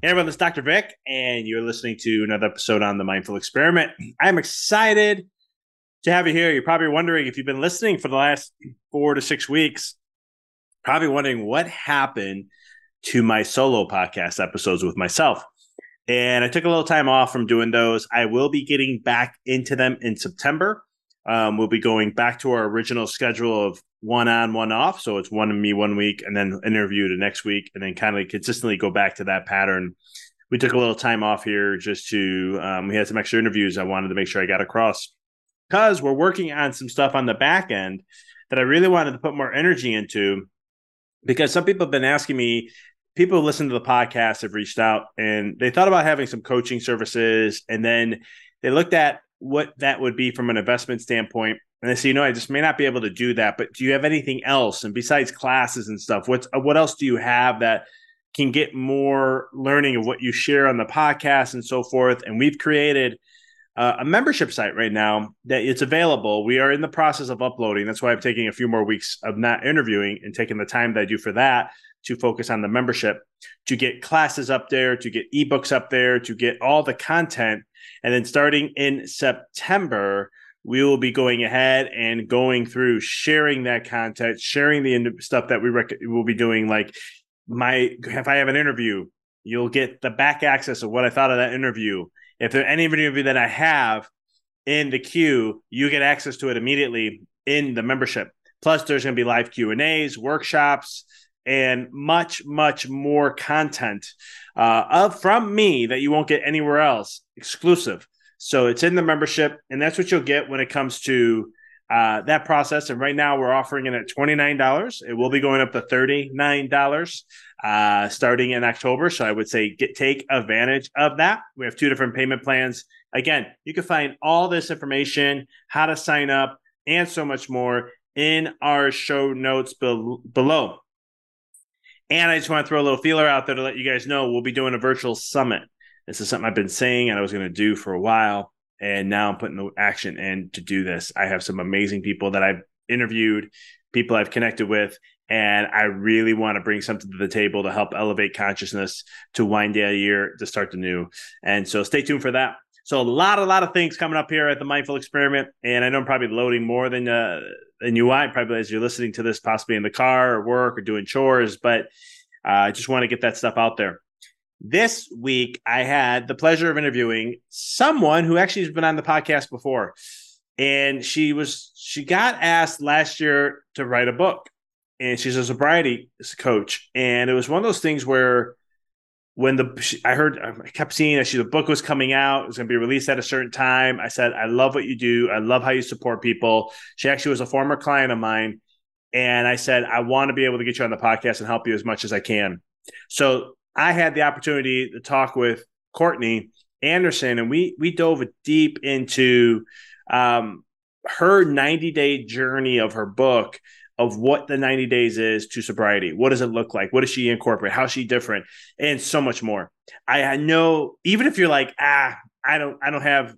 Hey everyone, this is Dr. Vic, and you're listening to another episode on the Mindful Experiment. I'm excited to have you here. You're probably wondering if you've been listening for the last four to six weeks, probably wondering what happened to my solo podcast episodes with myself. And I took a little time off from doing those. I will be getting back into them in September. Um, we'll be going back to our original schedule of one on, one off. So it's one me one week and then interview the next week, and then kind of consistently go back to that pattern. We took a little time off here just to, um, we had some extra interviews I wanted to make sure I got across because we're working on some stuff on the back end that I really wanted to put more energy into because some people have been asking me, people who listen to the podcast have reached out and they thought about having some coaching services and then they looked at what that would be from an investment standpoint. And I say, you know, I just may not be able to do that. But do you have anything else? And besides classes and stuff, what's what else do you have that can get more learning of what you share on the podcast and so forth? And we've created uh, a membership site right now that it's available. We are in the process of uploading. That's why I'm taking a few more weeks of not interviewing and taking the time that I do for that to focus on the membership, to get classes up there, to get ebooks up there, to get all the content. And then starting in September, we will be going ahead and going through sharing that content, sharing the stuff that we rec- will be doing. Like my, if I have an interview, you'll get the back access of what I thought of that interview. If there any interview that I have in the queue, you get access to it immediately in the membership. Plus, there's going to be live Q and A's, workshops, and much, much more content uh, of from me that you won't get anywhere else, exclusive. So it's in the membership, and that's what you'll get when it comes to uh, that process. And right now, we're offering it at twenty nine dollars. It will be going up to thirty nine dollars uh, starting in October. So I would say get take advantage of that. We have two different payment plans. Again, you can find all this information, how to sign up, and so much more in our show notes be- below. And I just want to throw a little feeler out there to let you guys know we'll be doing a virtual summit. This is something I've been saying and I was going to do for a while. And now I'm putting the action in to do this. I have some amazing people that I've interviewed, people I've connected with, and I really want to bring something to the table to help elevate consciousness to wind down a year to start the new. And so stay tuned for that. So a lot, a lot of things coming up here at the Mindful Experiment, and I know I'm probably loading more than uh, than you want, probably as you're listening to this, possibly in the car or work or doing chores. But uh, I just want to get that stuff out there. This week, I had the pleasure of interviewing someone who actually has been on the podcast before, and she was she got asked last year to write a book, and she's a sobriety coach, and it was one of those things where when the I heard I kept seeing that she the book was coming out, it was going to be released at a certain time. I said, I love what you do. I love how you support people. She actually was a former client of mine, and I said, I want to be able to get you on the podcast and help you as much as I can. So I had the opportunity to talk with Courtney Andersen, and we we dove deep into um, her 90 day journey of her book of what the 90 days is to sobriety. What does it look like? What does she incorporate? How's she different? And so much more. I know even if you're like, ah, I don't I don't have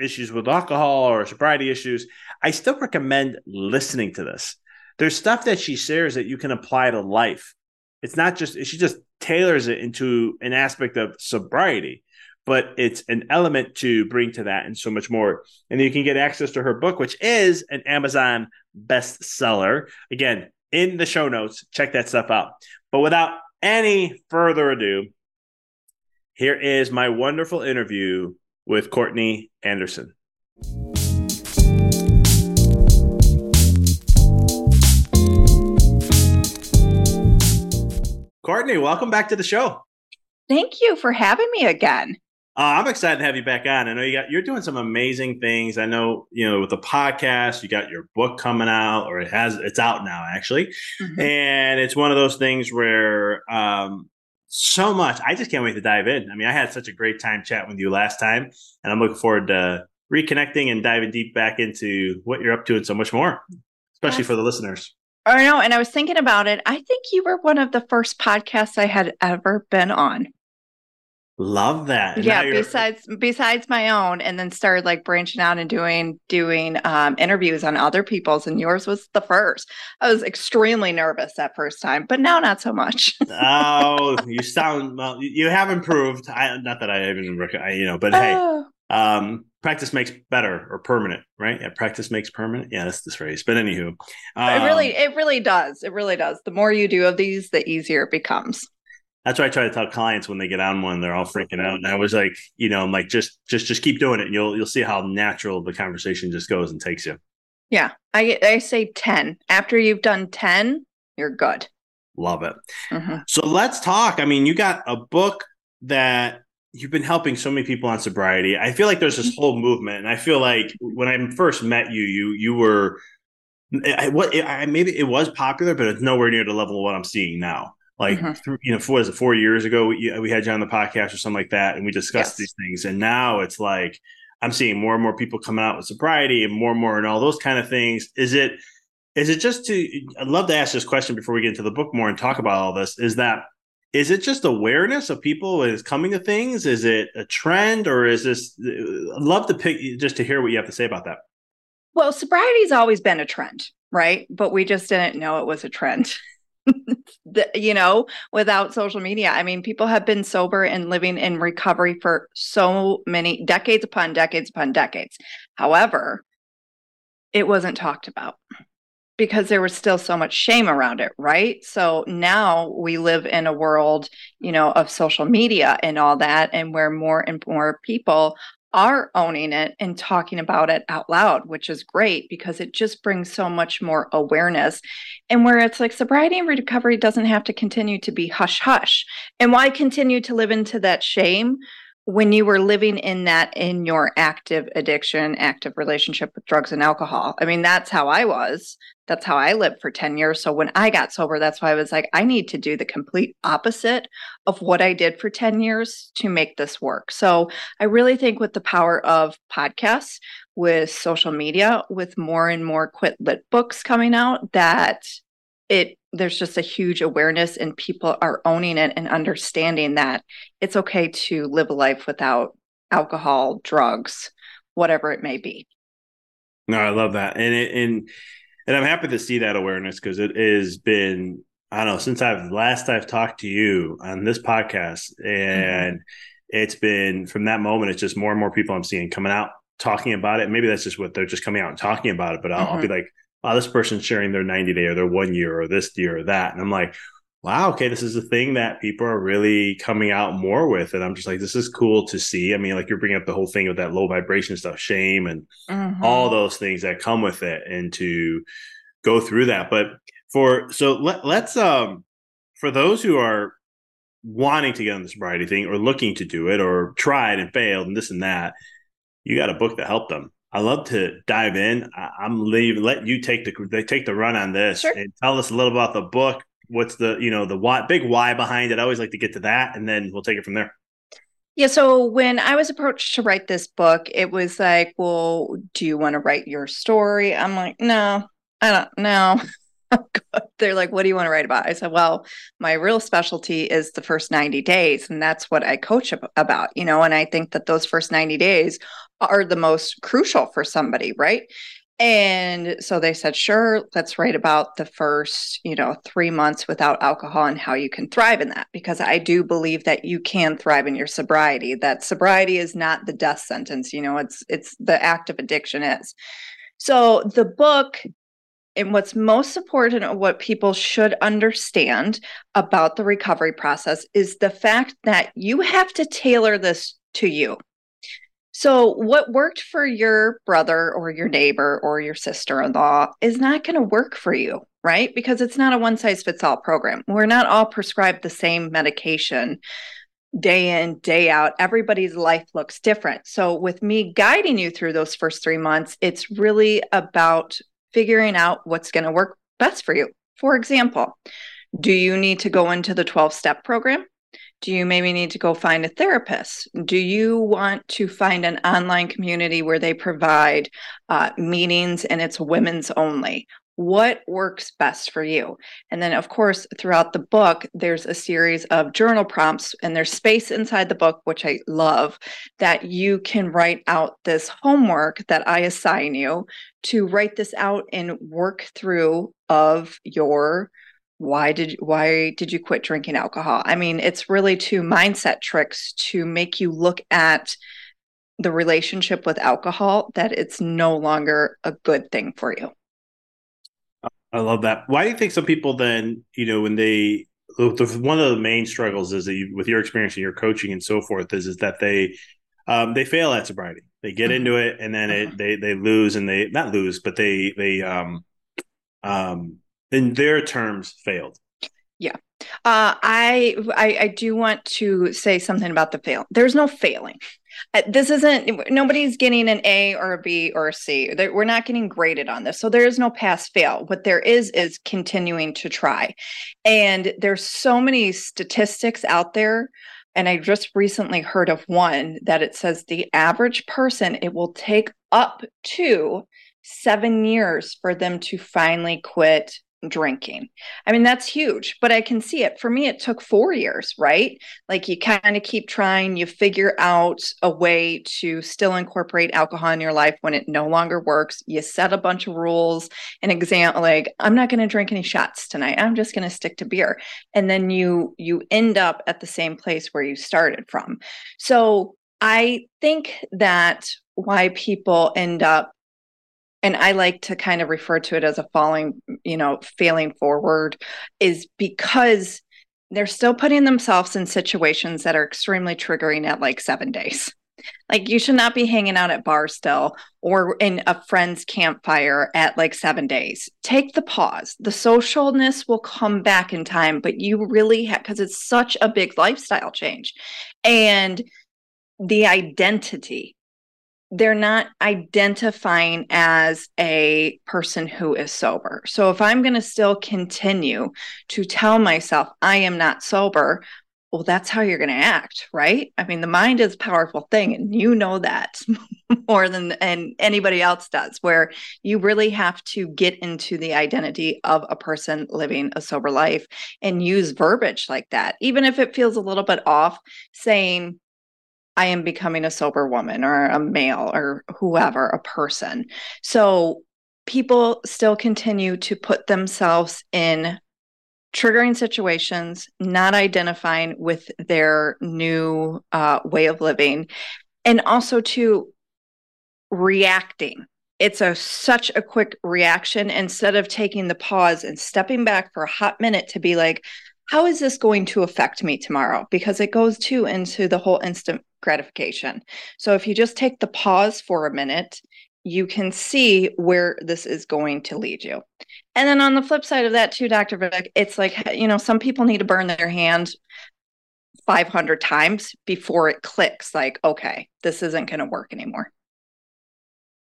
issues with alcohol or sobriety issues, I still recommend listening to this. There's stuff that she shares that you can apply to life. It's not just she just tailors it into an aspect of sobriety but it's an element to bring to that and so much more. And you can get access to her book, which is an Amazon bestseller. Again, in the show notes, check that stuff out. But without any further ado, here is my wonderful interview with Courtney Andersen. Courtney, welcome back to the show. Thank you for having me again. Uh, I'm excited to have you back on. I know you got you're doing some amazing things. I know you know with the podcast, you got your book coming out, or it has it's out now actually, mm-hmm. and it's one of those things where um, so much. I just can't wait to dive in. I mean, I had such a great time chatting with you last time, and I'm looking forward to reconnecting and diving deep back into what you're up to and so much more, especially yes. for the listeners. I know, and I was thinking about it. I think you were one of the first podcasts I had ever been on. Love that. And yeah. Besides, besides my own, and then started like branching out and doing doing um, interviews on other people's, and yours was the first. I was extremely nervous that first time, but now not so much. oh, you sound well. You have improved. I not that I even I, you know, but hey, oh. um, practice makes better or permanent, right? Yeah, practice makes permanent. Yeah, that's the phrase. But anywho, um, it really, it really does. It really does. The more you do of these, the easier it becomes that's why I try to tell clients when they get on one, they're all freaking out. And I was like, you know, I'm like, just, just, just keep doing it, and you'll, you'll see how natural the conversation just goes and takes you. Yeah, I, I say ten. After you've done ten, you're good. Love it. Mm-hmm. So let's talk. I mean, you got a book that you've been helping so many people on sobriety. I feel like there's this mm-hmm. whole movement, and I feel like when I first met you, you you were I, what I, maybe it was popular, but it's nowhere near the level of what I'm seeing now. Like, mm-hmm. you know, four, was it four years ago? We, we had you on the podcast or something like that, and we discussed yes. these things. And now it's like I'm seeing more and more people coming out with sobriety and more and more and all those kind of things. Is it is it just to? I'd love to ask this question before we get into the book more and talk about all this. Is that is it just awareness of people is coming to things? Is it a trend, or is this? I'd love to pick just to hear what you have to say about that. Well, sobriety's always been a trend, right? But we just didn't know it was a trend. you know, without social media. I mean, people have been sober and living in recovery for so many decades upon decades upon decades. However, it wasn't talked about because there was still so much shame around it, right? So now we live in a world, you know, of social media and all that, and where more and more people are owning it and talking about it out loud, which is great because it just brings so much more awareness. And where it's like sobriety and recovery doesn't have to continue to be hush hush. And why continue to live into that shame when you were living in that in your active addiction, active relationship with drugs and alcohol. I mean, that's how I was. That's how I lived for 10 years. So when I got sober, that's why I was like, I need to do the complete opposite of what I did for 10 years to make this work. So I really think with the power of podcasts, with social media, with more and more quit lit books coming out, that it there's just a huge awareness and people are owning it and understanding that it's okay to live a life without alcohol, drugs, whatever it may be. No, I love that. And it, and and I'm happy to see that awareness because it has been I don't know since I've last I've talked to you on this podcast and mm-hmm. it's been from that moment, it's just more and more people I'm seeing coming out talking about it. Maybe that's just what they're just coming out and talking about it. But I'll, mm-hmm. I'll be like, wow, this person's sharing their 90 day or their one year or this year or that. And I'm like, wow, okay, this is a thing that people are really coming out more with. And I'm just like, this is cool to see. I mean, like you're bringing up the whole thing with that low vibration stuff, shame and mm-hmm. all those things that come with it and to go through that. But for, so let, let's, um, for those who are wanting to get on the sobriety thing or looking to do it or tried and failed and this and that, you got a book to help them. I love to dive in. I, am leaving. Let you take the they take the run on this sure. and tell us a little about the book. What's the you know the why, big why behind it? I always like to get to that, and then we'll take it from there. Yeah. So when I was approached to write this book, it was like, well, do you want to write your story? I'm like, no, I don't know. They're like, what do you want to write about? I said, well, my real specialty is the first 90 days. And that's what I coach about, you know, and I think that those first 90 days are the most crucial for somebody, right? And so they said, sure, let's write about the first, you know, three months without alcohol and how you can thrive in that. Because I do believe that you can thrive in your sobriety, that sobriety is not the death sentence, you know, it's it's the act of addiction is. So the book and what's most important what people should understand about the recovery process is the fact that you have to tailor this to you so, what worked for your brother or your neighbor or your sister in law is not going to work for you, right? Because it's not a one size fits all program. We're not all prescribed the same medication day in, day out. Everybody's life looks different. So, with me guiding you through those first three months, it's really about figuring out what's going to work best for you. For example, do you need to go into the 12 step program? Do you maybe need to go find a therapist? Do you want to find an online community where they provide uh, meetings and it's women's only? What works best for you? And then, of course, throughout the book, there's a series of journal prompts, and there's space inside the book, which I love, that you can write out this homework that I assign you to write this out and work through of your why did why did you quit drinking alcohol i mean it's really two mindset tricks to make you look at the relationship with alcohol that it's no longer a good thing for you i love that why do you think some people then you know when they one of the main struggles is that you, with your experience and your coaching and so forth is is that they um, they fail at sobriety they get mm-hmm. into it and then it, mm-hmm. they they lose and they not lose but they they um um in their terms failed. Yeah. Uh, I, I i do want to say something about the fail. There's no failing. Uh, this isn't nobody's getting an a or a b or a c. We're not getting graded on this. So there is no pass fail. What there is is continuing to try. And there's so many statistics out there. And i just recently heard of one that it says the average person it will take up to seven years for them to finally quit drinking. I mean, that's huge, but I can see it. For me, it took four years, right? Like you kind of keep trying, you figure out a way to still incorporate alcohol in your life when it no longer works. You set a bunch of rules, an example like, I'm not going to drink any shots tonight. I'm just going to stick to beer. And then you you end up at the same place where you started from. So I think that why people end up and I like to kind of refer to it as a falling, you know, failing forward, is because they're still putting themselves in situations that are extremely triggering at like seven days. Like you should not be hanging out at bars still or in a friend's campfire at like seven days. Take the pause. The socialness will come back in time, but you really have because it's such a big lifestyle change. And the identity they're not identifying as a person who is sober. So if I'm going to still continue to tell myself I am not sober, well, that's how you're going to act, right? I mean, the mind is a powerful thing, and you know that more than and anybody else does, where you really have to get into the identity of a person living a sober life and use verbiage like that, even if it feels a little bit off, saying, I am becoming a sober woman or a male or whoever, a person. So people still continue to put themselves in triggering situations, not identifying with their new uh, way of living, and also to reacting. It's a such a quick reaction instead of taking the pause and stepping back for a hot minute to be like, how is this going to affect me tomorrow? Because it goes too into the whole instant gratification. So if you just take the pause for a minute, you can see where this is going to lead you. And then on the flip side of that, too, Dr. Vic, it's like, you know, some people need to burn their hand 500 times before it clicks like, okay, this isn't going to work anymore.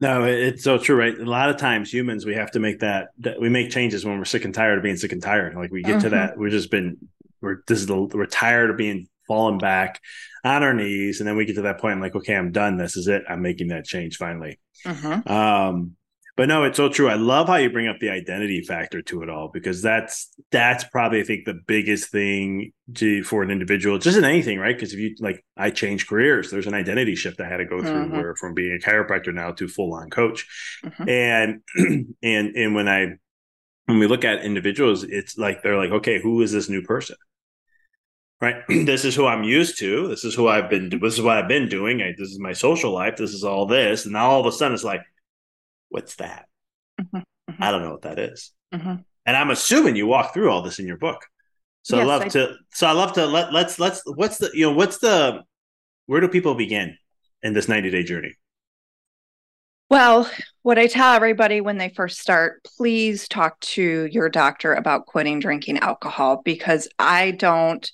No, it's so true, right? A lot of times humans, we have to make that, that we make changes when we're sick and tired of being sick and tired. Like we get mm-hmm. to that, we've just been, we're, this is the, we're tired of being fallen back on our knees. And then we get to that point, I'm like, okay, I'm done. This is it. I'm making that change finally. Mm-hmm. Um, but no, it's so true. I love how you bring up the identity factor to it all because that's that's probably I think the biggest thing to for an individual, just in anything, right? Because if you like, I changed careers. There's an identity shift I had to go through mm-hmm. where from being a chiropractor now to full on coach, mm-hmm. and and and when I when we look at individuals, it's like they're like, okay, who is this new person? Right, this is who I'm used to. This is who I've been. This is what I've been doing. I, this is my social life. This is all this, and now all of a sudden it's like what's that? Mm-hmm, mm-hmm. I don't know what that is. Mm-hmm. And I'm assuming you walk through all this in your book. So yes, I love I to so I love to let let's let's what's the you know what's the where do people begin in this 90 day journey? Well, what I tell everybody when they first start, please talk to your doctor about quitting drinking alcohol because I don't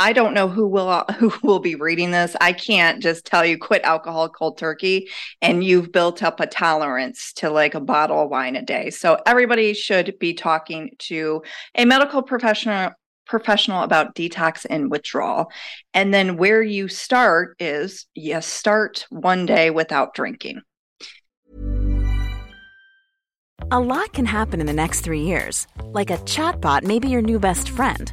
I don't know who will uh, who will be reading this. I can't just tell you quit alcohol cold turkey and you've built up a tolerance to like a bottle of wine a day. So everybody should be talking to a medical professional professional about detox and withdrawal. And then where you start is yes, start one day without drinking. A lot can happen in the next 3 years. Like a chatbot may be your new best friend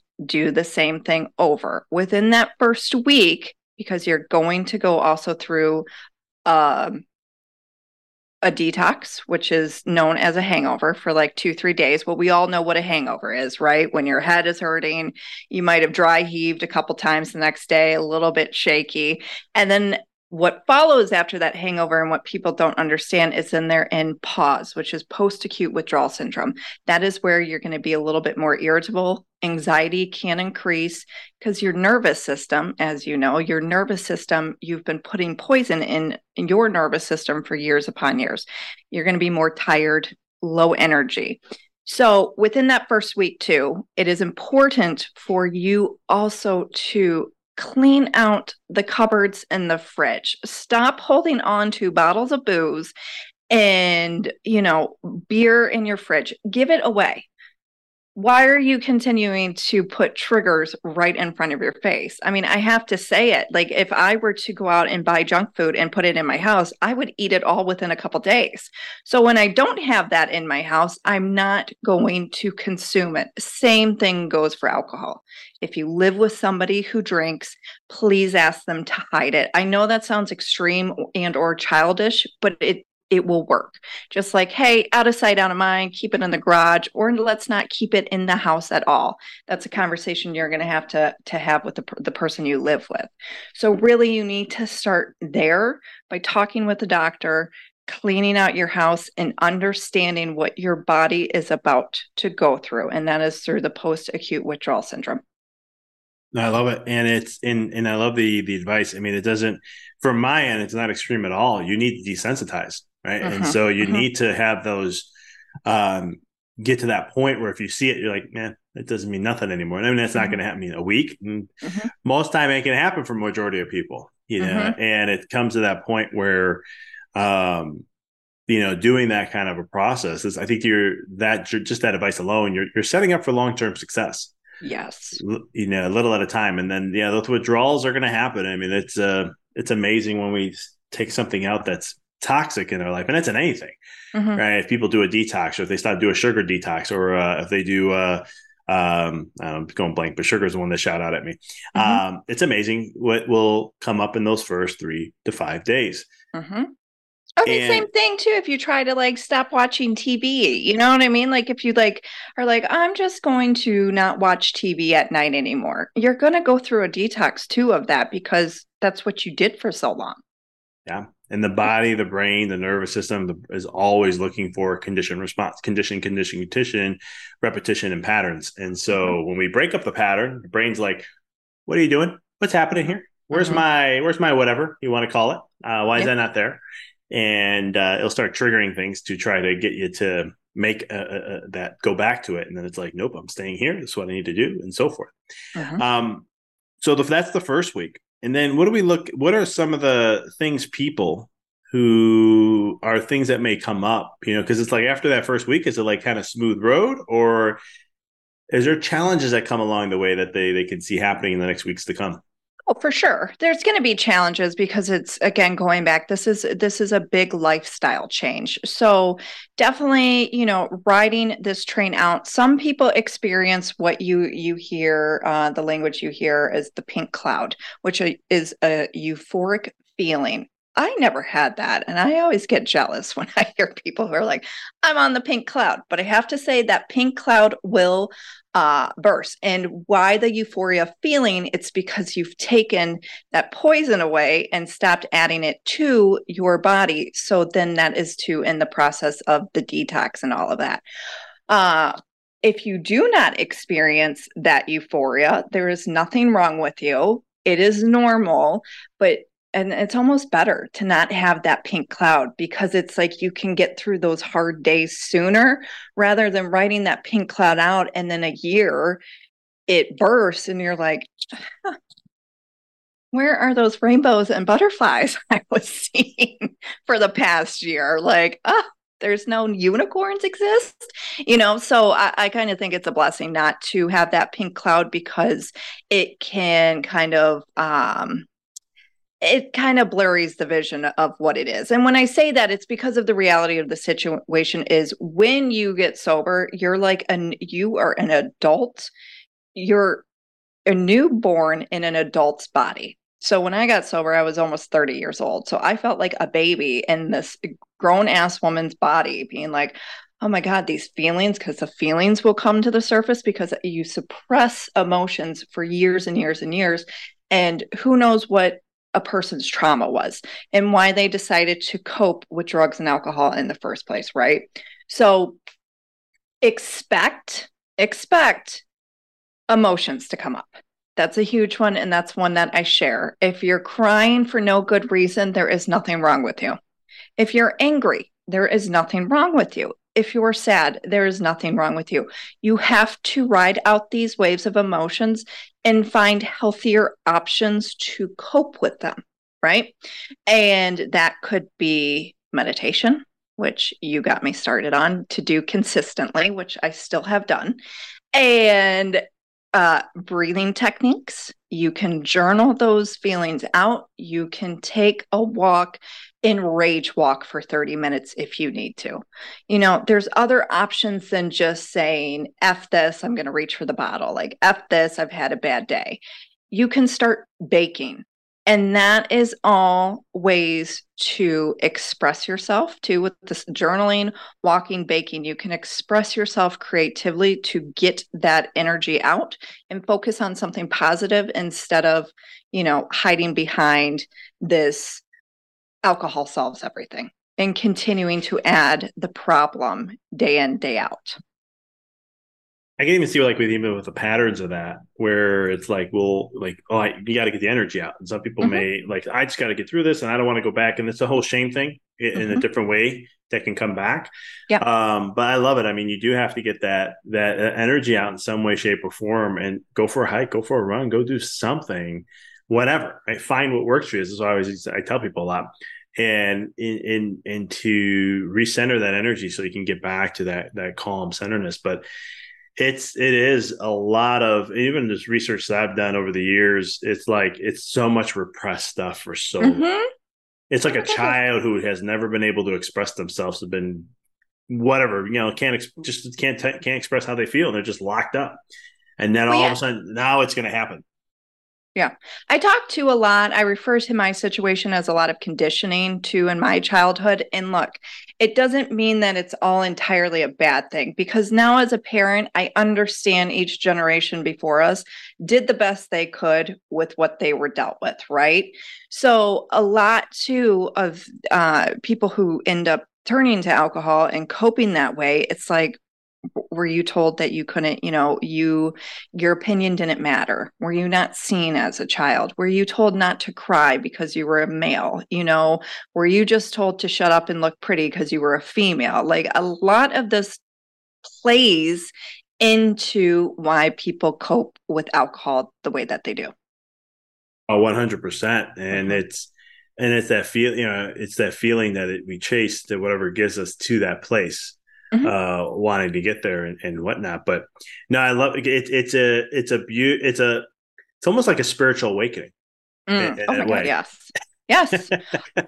do the same thing over within that first week because you're going to go also through um, a detox, which is known as a hangover for like two, three days. Well, we all know what a hangover is, right? When your head is hurting, you might have dry heaved a couple times the next day, a little bit shaky. And then what follows after that hangover and what people don't understand is then they're in PAWS, which is post acute withdrawal syndrome. That is where you're going to be a little bit more irritable. Anxiety can increase because your nervous system, as you know, your nervous system, you've been putting poison in, in your nervous system for years upon years. You're going to be more tired, low energy. So within that first week, too, it is important for you also to clean out the cupboards and the fridge. Stop holding on to bottles of booze and, you know, beer in your fridge. Give it away why are you continuing to put triggers right in front of your face? I mean, I have to say it. Like, if I were to go out and buy junk food and put it in my house, I would eat it all within a couple days. So, when I don't have that in my house, I'm not going to consume it. Same thing goes for alcohol. If you live with somebody who drinks, please ask them to hide it. I know that sounds extreme and or childish, but it it will work. Just like, hey, out of sight, out of mind, keep it in the garage, or let's not keep it in the house at all. That's a conversation you're going to have to to have with the, the person you live with. So really, you need to start there by talking with the doctor, cleaning out your house and understanding what your body is about to go through. And that is through the post acute withdrawal syndrome. I love it. And it's and and I love the the advice. I mean, it doesn't from my end, it's not extreme at all. You need to desensitize, right? Mm-hmm. And so you mm-hmm. need to have those um get to that point where if you see it, you're like, man, it doesn't mean nothing anymore. And I mean, that's mm-hmm. not going to happen in a week. And mm-hmm. most time it can happen for majority of people, you know, mm-hmm. and it comes to that point where um you know, doing that kind of a process is, I think you're that just that advice alone, you're you're setting up for long term success. Yes, you know, a little at a time, and then yeah, those withdrawals are going to happen. I mean, it's uh, it's amazing when we take something out that's toxic in their life, and it's in anything, mm-hmm. right? If people do a detox, or if they start do a sugar detox, or uh, if they do. Uh, um, I'm going blank, but sugar is the one that shout out at me. Mm-hmm. Um, it's amazing what will come up in those first three to five days. Mm-hmm. Same thing too. If you try to like stop watching TV, you know what I mean? Like if you like are like, I'm just going to not watch TV at night anymore, you're gonna go through a detox too of that because that's what you did for so long. Yeah. And the body, the brain, the nervous system is always looking for condition response, condition, condition, condition, repetition, and patterns. And so mm-hmm. when we break up the pattern, the brain's like, What are you doing? What's happening here? Where's mm-hmm. my where's my whatever you want to call it? Uh, why is that not there? and uh, it'll start triggering things to try to get you to make a, a, a, that go back to it and then it's like nope i'm staying here this is what i need to do and so forth uh-huh. um, so the, that's the first week and then what do we look what are some of the things people who are things that may come up you know because it's like after that first week is it like kind of smooth road or is there challenges that come along the way that they they can see happening in the next weeks to come Oh, for sure. There's going to be challenges because it's again going back. This is this is a big lifestyle change. So definitely, you know, riding this train out. Some people experience what you you hear, uh, the language you hear is the pink cloud, which is a euphoric feeling. I never had that. And I always get jealous when I hear people who are like, I'm on the pink cloud. But I have to say that pink cloud will uh, burst. And why the euphoria feeling? It's because you've taken that poison away and stopped adding it to your body. So then that is to in the process of the detox and all of that. Uh, if you do not experience that euphoria, there is nothing wrong with you. It is normal, but and it's almost better to not have that pink cloud because it's like you can get through those hard days sooner rather than writing that pink cloud out and then a year it bursts and you're like where are those rainbows and butterflies i was seeing for the past year? Like ah there's no unicorns exist you know? So i, I kind of think it's a blessing not to have that pink cloud because it can kind of um it kind of blurs the vision of what it is. And when I say that, it's because of the reality of the situation is when you get sober, you're like an you are an adult. You're a newborn in an adult's body. So when I got sober, I was almost 30 years old. So I felt like a baby in this grown ass woman's body, being like, oh my God, these feelings, because the feelings will come to the surface because you suppress emotions for years and years and years. And who knows what a person's trauma was and why they decided to cope with drugs and alcohol in the first place, right? So expect expect emotions to come up. That's a huge one and that's one that I share. If you're crying for no good reason, there is nothing wrong with you. If you're angry, there is nothing wrong with you if you're sad, there is nothing wrong with you. You have to ride out these waves of emotions and find healthier options to cope with them, right? And that could be meditation, which you got me started on to do consistently, which I still have done, and uh, breathing techniques. You can journal those feelings out. You can take a walk and rage walk for 30 minutes if you need to. You know, there's other options than just saying, F this, I'm going to reach for the bottle. Like, F this, I've had a bad day. You can start baking. And that is all ways to express yourself too with this journaling, walking, baking. You can express yourself creatively to get that energy out and focus on something positive instead of, you know, hiding behind this alcohol solves everything and continuing to add the problem day in, day out. I can even see like with even with the patterns of that, where it's like, well, like, oh, I, you got to get the energy out. And some people mm-hmm. may like, I just got to get through this, and I don't want to go back. And it's a whole shame thing in, mm-hmm. a different way that can come back. Yeah. Um, but I love it. I mean, you do have to get that that energy out in some way, shape, or form, and go for a hike, go for a run, go do something, whatever. Right? Find what works for you. This is what I always I tell people a lot and in, in and to recenter that energy so you can get back to that that calm centeredness but it's it is a lot of even this research that I've done over the years. It's like it's so much repressed stuff for so mm-hmm. long. It's like a child who has never been able to express themselves, have been whatever you know can't ex- just can't t- can't express how they feel. They're just locked up, and then well, all yeah. of a sudden now it's going to happen. Yeah. I talk to a lot. I refer to my situation as a lot of conditioning too in my childhood. And look, it doesn't mean that it's all entirely a bad thing because now as a parent, I understand each generation before us did the best they could with what they were dealt with, right? So a lot too of uh, people who end up turning to alcohol and coping that way, it's like, were you told that you couldn't you know you your opinion didn't matter? Were you not seen as a child? Were you told not to cry because you were a male you know? Were you just told to shut up and look pretty because you were a female? Like a lot of this plays into why people cope with alcohol the way that they do. Oh 100% and mm-hmm. it's and it's that feel you know it's that feeling that it, we chase that whatever gives us to that place mm-hmm. uh, wanting to get there and, and, whatnot. But no, I love it. It's a it's a beaut. It's a it's almost like a spiritual awakening. Mm. In, in oh my god, yes. Yes.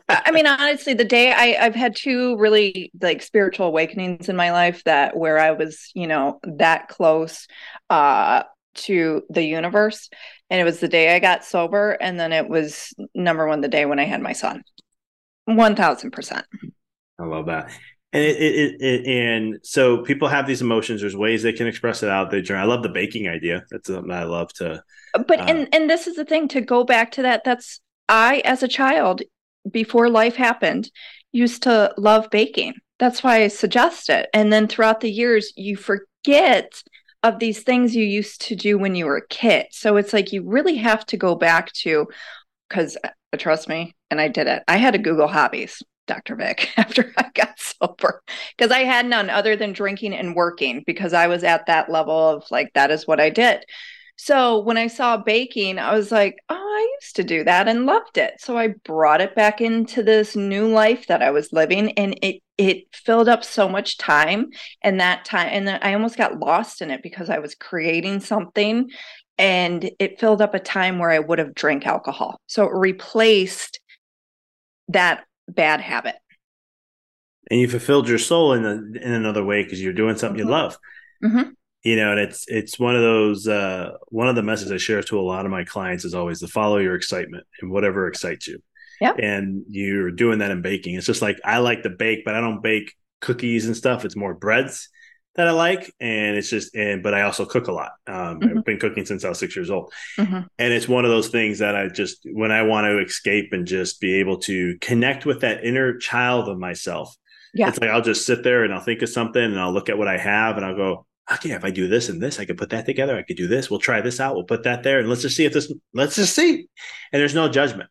I mean, honestly, the day I, I've had two really like spiritual awakenings in my life that where I was, you know, that close uh to the universe. And it was the day I got sober, and then it was number one the day when I had my son. One thousand percent. I love that and it, it, it, and so people have these emotions there's ways they can express it out they i love the baking idea that's something i love to but uh, and and this is the thing to go back to that that's i as a child before life happened used to love baking that's why i suggest it and then throughout the years you forget of these things you used to do when you were a kid so it's like you really have to go back to because uh, trust me and i did it i had to google hobbies Dr. Vic after I got sober because I had none other than drinking and working because I was at that level of like, that is what I did. So when I saw baking, I was like, oh, I used to do that and loved it. So I brought it back into this new life that I was living and it it filled up so much time and that time and I almost got lost in it because I was creating something and it filled up a time where I would have drank alcohol. So it replaced that bad habit. And you fulfilled your soul in a, in another way because you're doing something mm-hmm. you love. Mm-hmm. You know, and it's it's one of those uh, one of the messages I share to a lot of my clients is always to follow your excitement and whatever excites you. Yeah. And you're doing that in baking. It's just like I like to bake, but I don't bake cookies and stuff. It's more breads that I like, and it's just and but I also cook a lot. Um, mm-hmm. I've been cooking since I was six years old, mm-hmm. and it's one of those things that I just when I want to escape and just be able to connect with that inner child of myself. Yeah. It's like I'll just sit there and I'll think of something and I'll look at what I have and I'll go, okay, if I do this and this, I could put that together. I could do this. We'll try this out. We'll put that there and let's just see if this. Let's just see. And there's no judgment,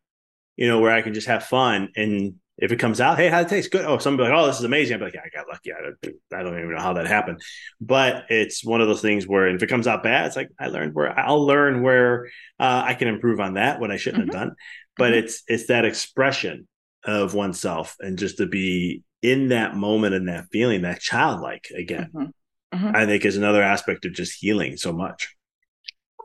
you know, where I can just have fun and if it comes out, hey, how it taste? Good. Oh, somebody like, oh, this is amazing. I'm like, yeah, I got lucky. I don't, I don't even know how that happened. But it's one of those things where if it comes out bad, it's like I learned where I'll learn where uh, I can improve on that what I shouldn't mm-hmm. have done. But mm-hmm. it's it's that expression of oneself and just to be in that moment and that feeling, that childlike again. Mm-hmm. mm-hmm. I think is another aspect of just healing so much.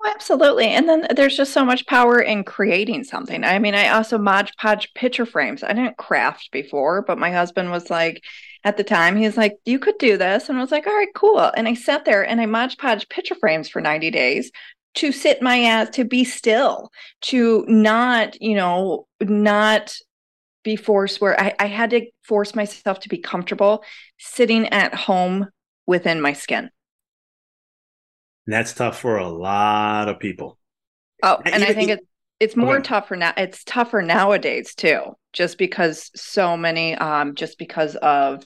Absolutely. And then there's just so much power in creating something. I mean, I also Mod Podge picture frames. I didn't craft before, but my husband was like, at the time, he's like, you could do this. And I was like, all right, cool. And I sat there and I Mod Podge picture frames for 90 days to sit my ass, to be still, to not, you know, not be forced where I, I had to force myself to be comfortable sitting at home within my skin. And that's tough for a lot of people. Oh, and, and I think it's It's more Okay. tougher now. It's tougher nowadays too, just because so many, um, just because of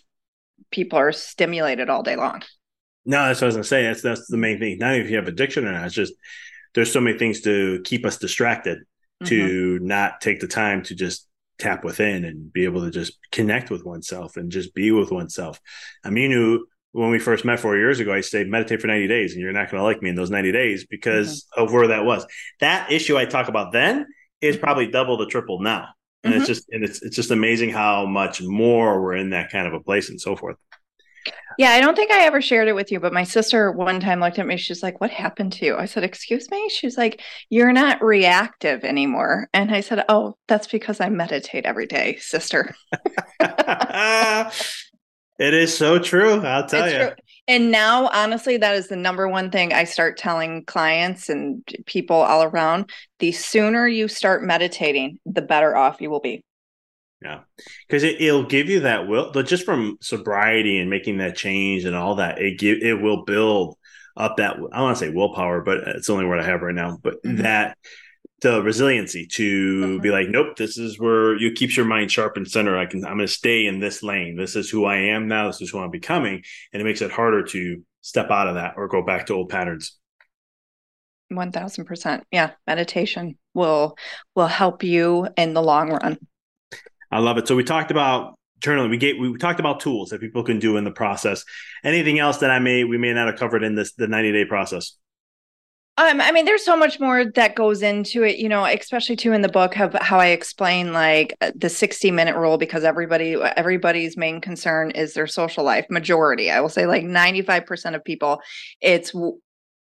people are stimulated all day long. No, that's what I was gonna say. That's that's the main thing. Not even if you have addiction or not. It's just there's so many things to keep us distracted to Mm-hmm. not take the time to just tap within and be able to just connect with oneself and just be with oneself. I mean, when we first met four years ago, I said meditate for 90 days, and you're not gonna like me in those 90 days because Mm-hmm. of where that was. That issue I talk about then is probably double the triple now. And Mhm. it's just and it's it's just amazing how much more we're in that kind of a place and so forth. Yeah, I don't think I ever shared it with you, but my sister one time looked at me. She's like, What happened to you? I said, Excuse me? She's like, You're not reactive anymore. And I said, Oh, that's because I meditate every day, sister. it is so true. I'll tell It's you. true. And now, honestly, that is the number one thing I start telling clients and people all around. The sooner you start meditating, the better off you will be. Yeah, because it, it'll give you that will, but just from sobriety and making that change and all that, it give it will build up that. I want to say willpower, but it's the only word I have right now. But Mhm. that the resiliency to be mm-hmm. like, nope, this is where you keeps your mind sharp and center. I can, I'm going to stay in this lane. This is who I am now. This is who I'm becoming, and it makes it harder to step out of that or go back to old patterns. 1000%. Yeah, meditation will will help you in the long run. I love it. So we talked about journaling. We gave we talked about tools that people can do in the process. Anything else that I may we may not have covered in this the 90 day process? Um, I mean, there's so much more that goes into it, you know, especially too in the book of how I explain like uh, the 60 minute rule because everybody everybody's main concern is their social life. Majority, I will say, like 95% of people, it's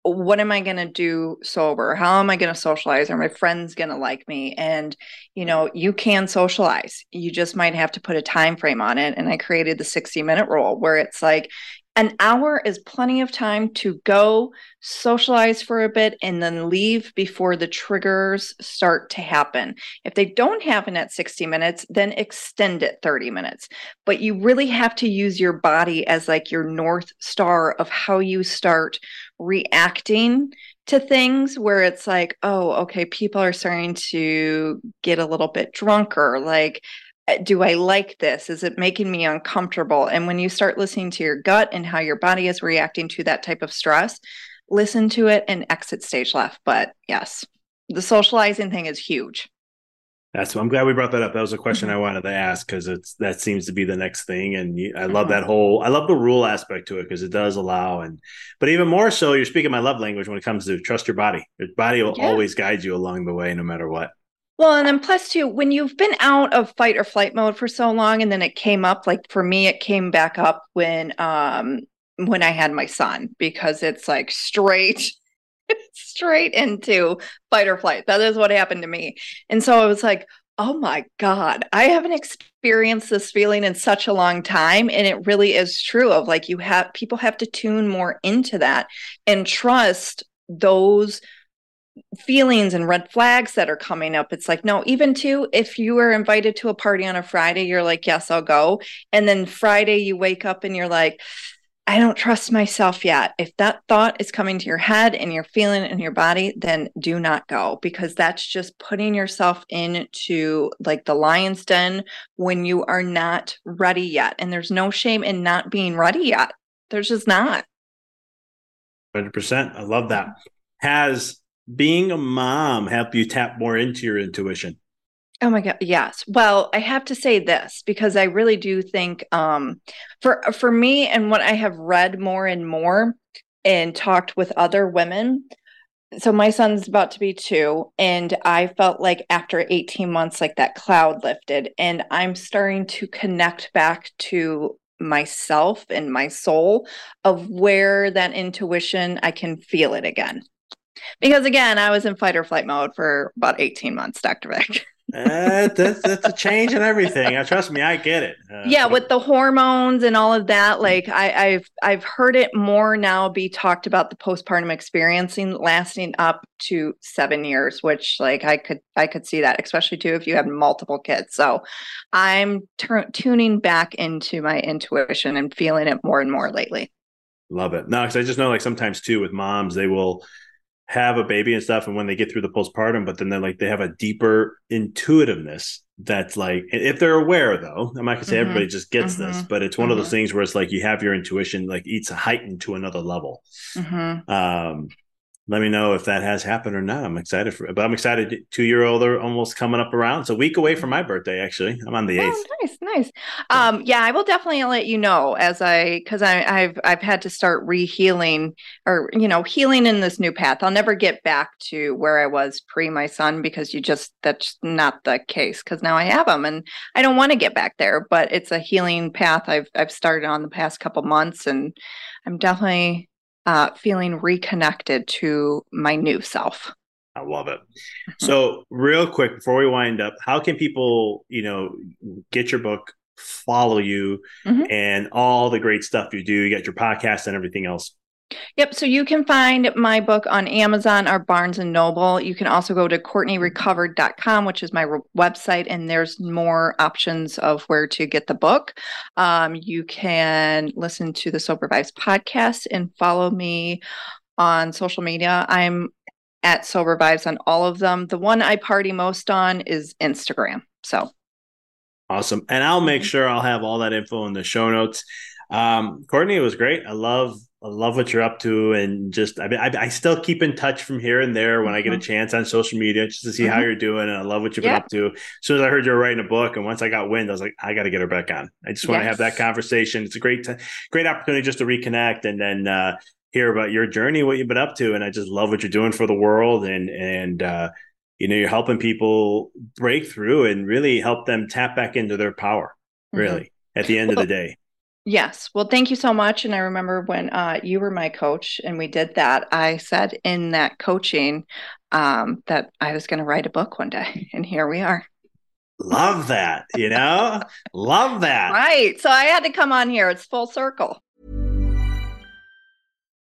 what am I going to do sober? How am I going to socialize? Are my friends going to like me? And you know, you can socialize. You just might have to put a time frame on it. And I created the 60 minute rule where it's like an hour is plenty of time to go socialize for a bit and then leave before the triggers start to happen. If they don't happen at 60 minutes, then extend it 30 minutes. But you really have to use your body as like your north star of how you start reacting to things where it's like, oh, okay, people are starting to get a little bit drunker. Like, do I like this? Is it making me uncomfortable? And when you start listening to your gut and how your body is reacting to that type of stress, listen to it and exit stage left. But yes, the socializing thing is huge. That's I'm glad we brought that up. That was a question Mhm. I wanted to ask because it's that seems to be the next thing, and you, I love Mhm. that whole. I love the rule aspect to it because it does allow, and but even more so, you're speaking my love language when it comes to trust your body. Your body will Yeah. always guide you along the way, no matter what. Well, and then plus two, when you've been out of fight or flight mode for so long, and then it came up, like for me, it came back up when um when I had my son because it's like straight straight into fight or flight. That is what happened to me. And so I was like, oh my God, I haven't experienced this feeling in such a long time. And it really is true of like you have people have to tune more into that and trust those feelings and red flags that are coming up. It's like, no, even too, if you are invited to a party on a Friday, you're like, yes, I'll go. And then Friday you wake up and you're like, I don't trust myself yet. If that thought is coming to your head and you're feeling in your body, then do not go because that's just putting yourself into like the lion's den when you are not ready yet. And there's no shame in not being ready yet. There's just not. Hundred percent. I love that. Has being a mom help you tap more into your intuition? Oh my god, yes. Well, I have to say this because I really do think um for for me and what I have read more and more and talked with other women. So my son's about to be 2 and I felt like after 18 months like that cloud lifted and I'm starting to connect back to myself and my soul of where that intuition I can feel it again. Because again, I was in fight or flight mode for about 18 months, Dr. Vic. uh, that's, that's a change in everything. Uh, trust me, I get it. Uh, yeah with the hormones and all of that like I, i've i've heard it more now be talked about the postpartum experiencing lasting up to seven years which like i could i could see that especially too if you have multiple kids so i'm tuning back into my intuition and feeling it more and more lately Love it. No, because I just know like sometimes too with moms, they will have a baby and stuff and when they get through the postpartum but then they're like they have a deeper intuitiveness that's like if they're aware though i'm not gonna say mm-hmm. everybody just gets mm-hmm. this but it's one mm-hmm. of those mm-hmm. things where it's like you have your intuition like it's heightened to another level mm-hmm. um let me know if that has happened or not. I'm excited for it, but I'm excited. Two year old are almost coming up around. It's a week away from my birthday. Actually, I'm on the oh, eighth. Oh, nice, nice. Um, yeah, I will definitely let you know as I because I, I've I've had to start re healing or you know healing in this new path. I'll never get back to where I was pre my son because you just that's not the case because now I have him and I don't want to get back there. But it's a healing path I've I've started on the past couple months and I'm definitely uh, feeling reconnected to my new self. I love it. Mm-hmm. So, real quick before we wind up, how can people, you know, get your book, follow you, mm-hmm. and all the great stuff you do? You got your podcast and everything else. Yep. So you can find my book on Amazon or Barnes and Noble. You can also go to CourtneyRecovered.com, which is my re- website, and there's more options of where to get the book. Um, you can listen to the Sober Vibes podcast and follow me on social media. I'm at Sober Vibes on all of them. The one I party most on is Instagram. So awesome. And I'll make mm-hmm. sure I'll have all that info in the show notes. Um, Courtney, it was great. I love I love what you're up to, and just I mean, I, I, still keep in touch from here and there when mm-hmm. I get a mm-hmm. chance on social media just to see mm-hmm. how you're doing. And I love what you've been up to. As soon as I heard you were writing a book, and once I got wind, I was like, I got to get her back on. I just want to yes. have that conversation. It's a great, t- great opportunity just to reconnect and then uh, hear about your journey, what you've been up to, and I just love what you're doing for the world, and and uh, you know, you're helping people break through and really help them tap back into their power. Mm-hmm. Really, mm-hmm. at the end well, of the day. Yes. Well, thank you so much. And I remember when uh, you were my coach and we did that, I said in that coaching um, that I was going to write a book one day. And here we are. Love that. You know, love that. Right. So I had to come on here. It's full circle.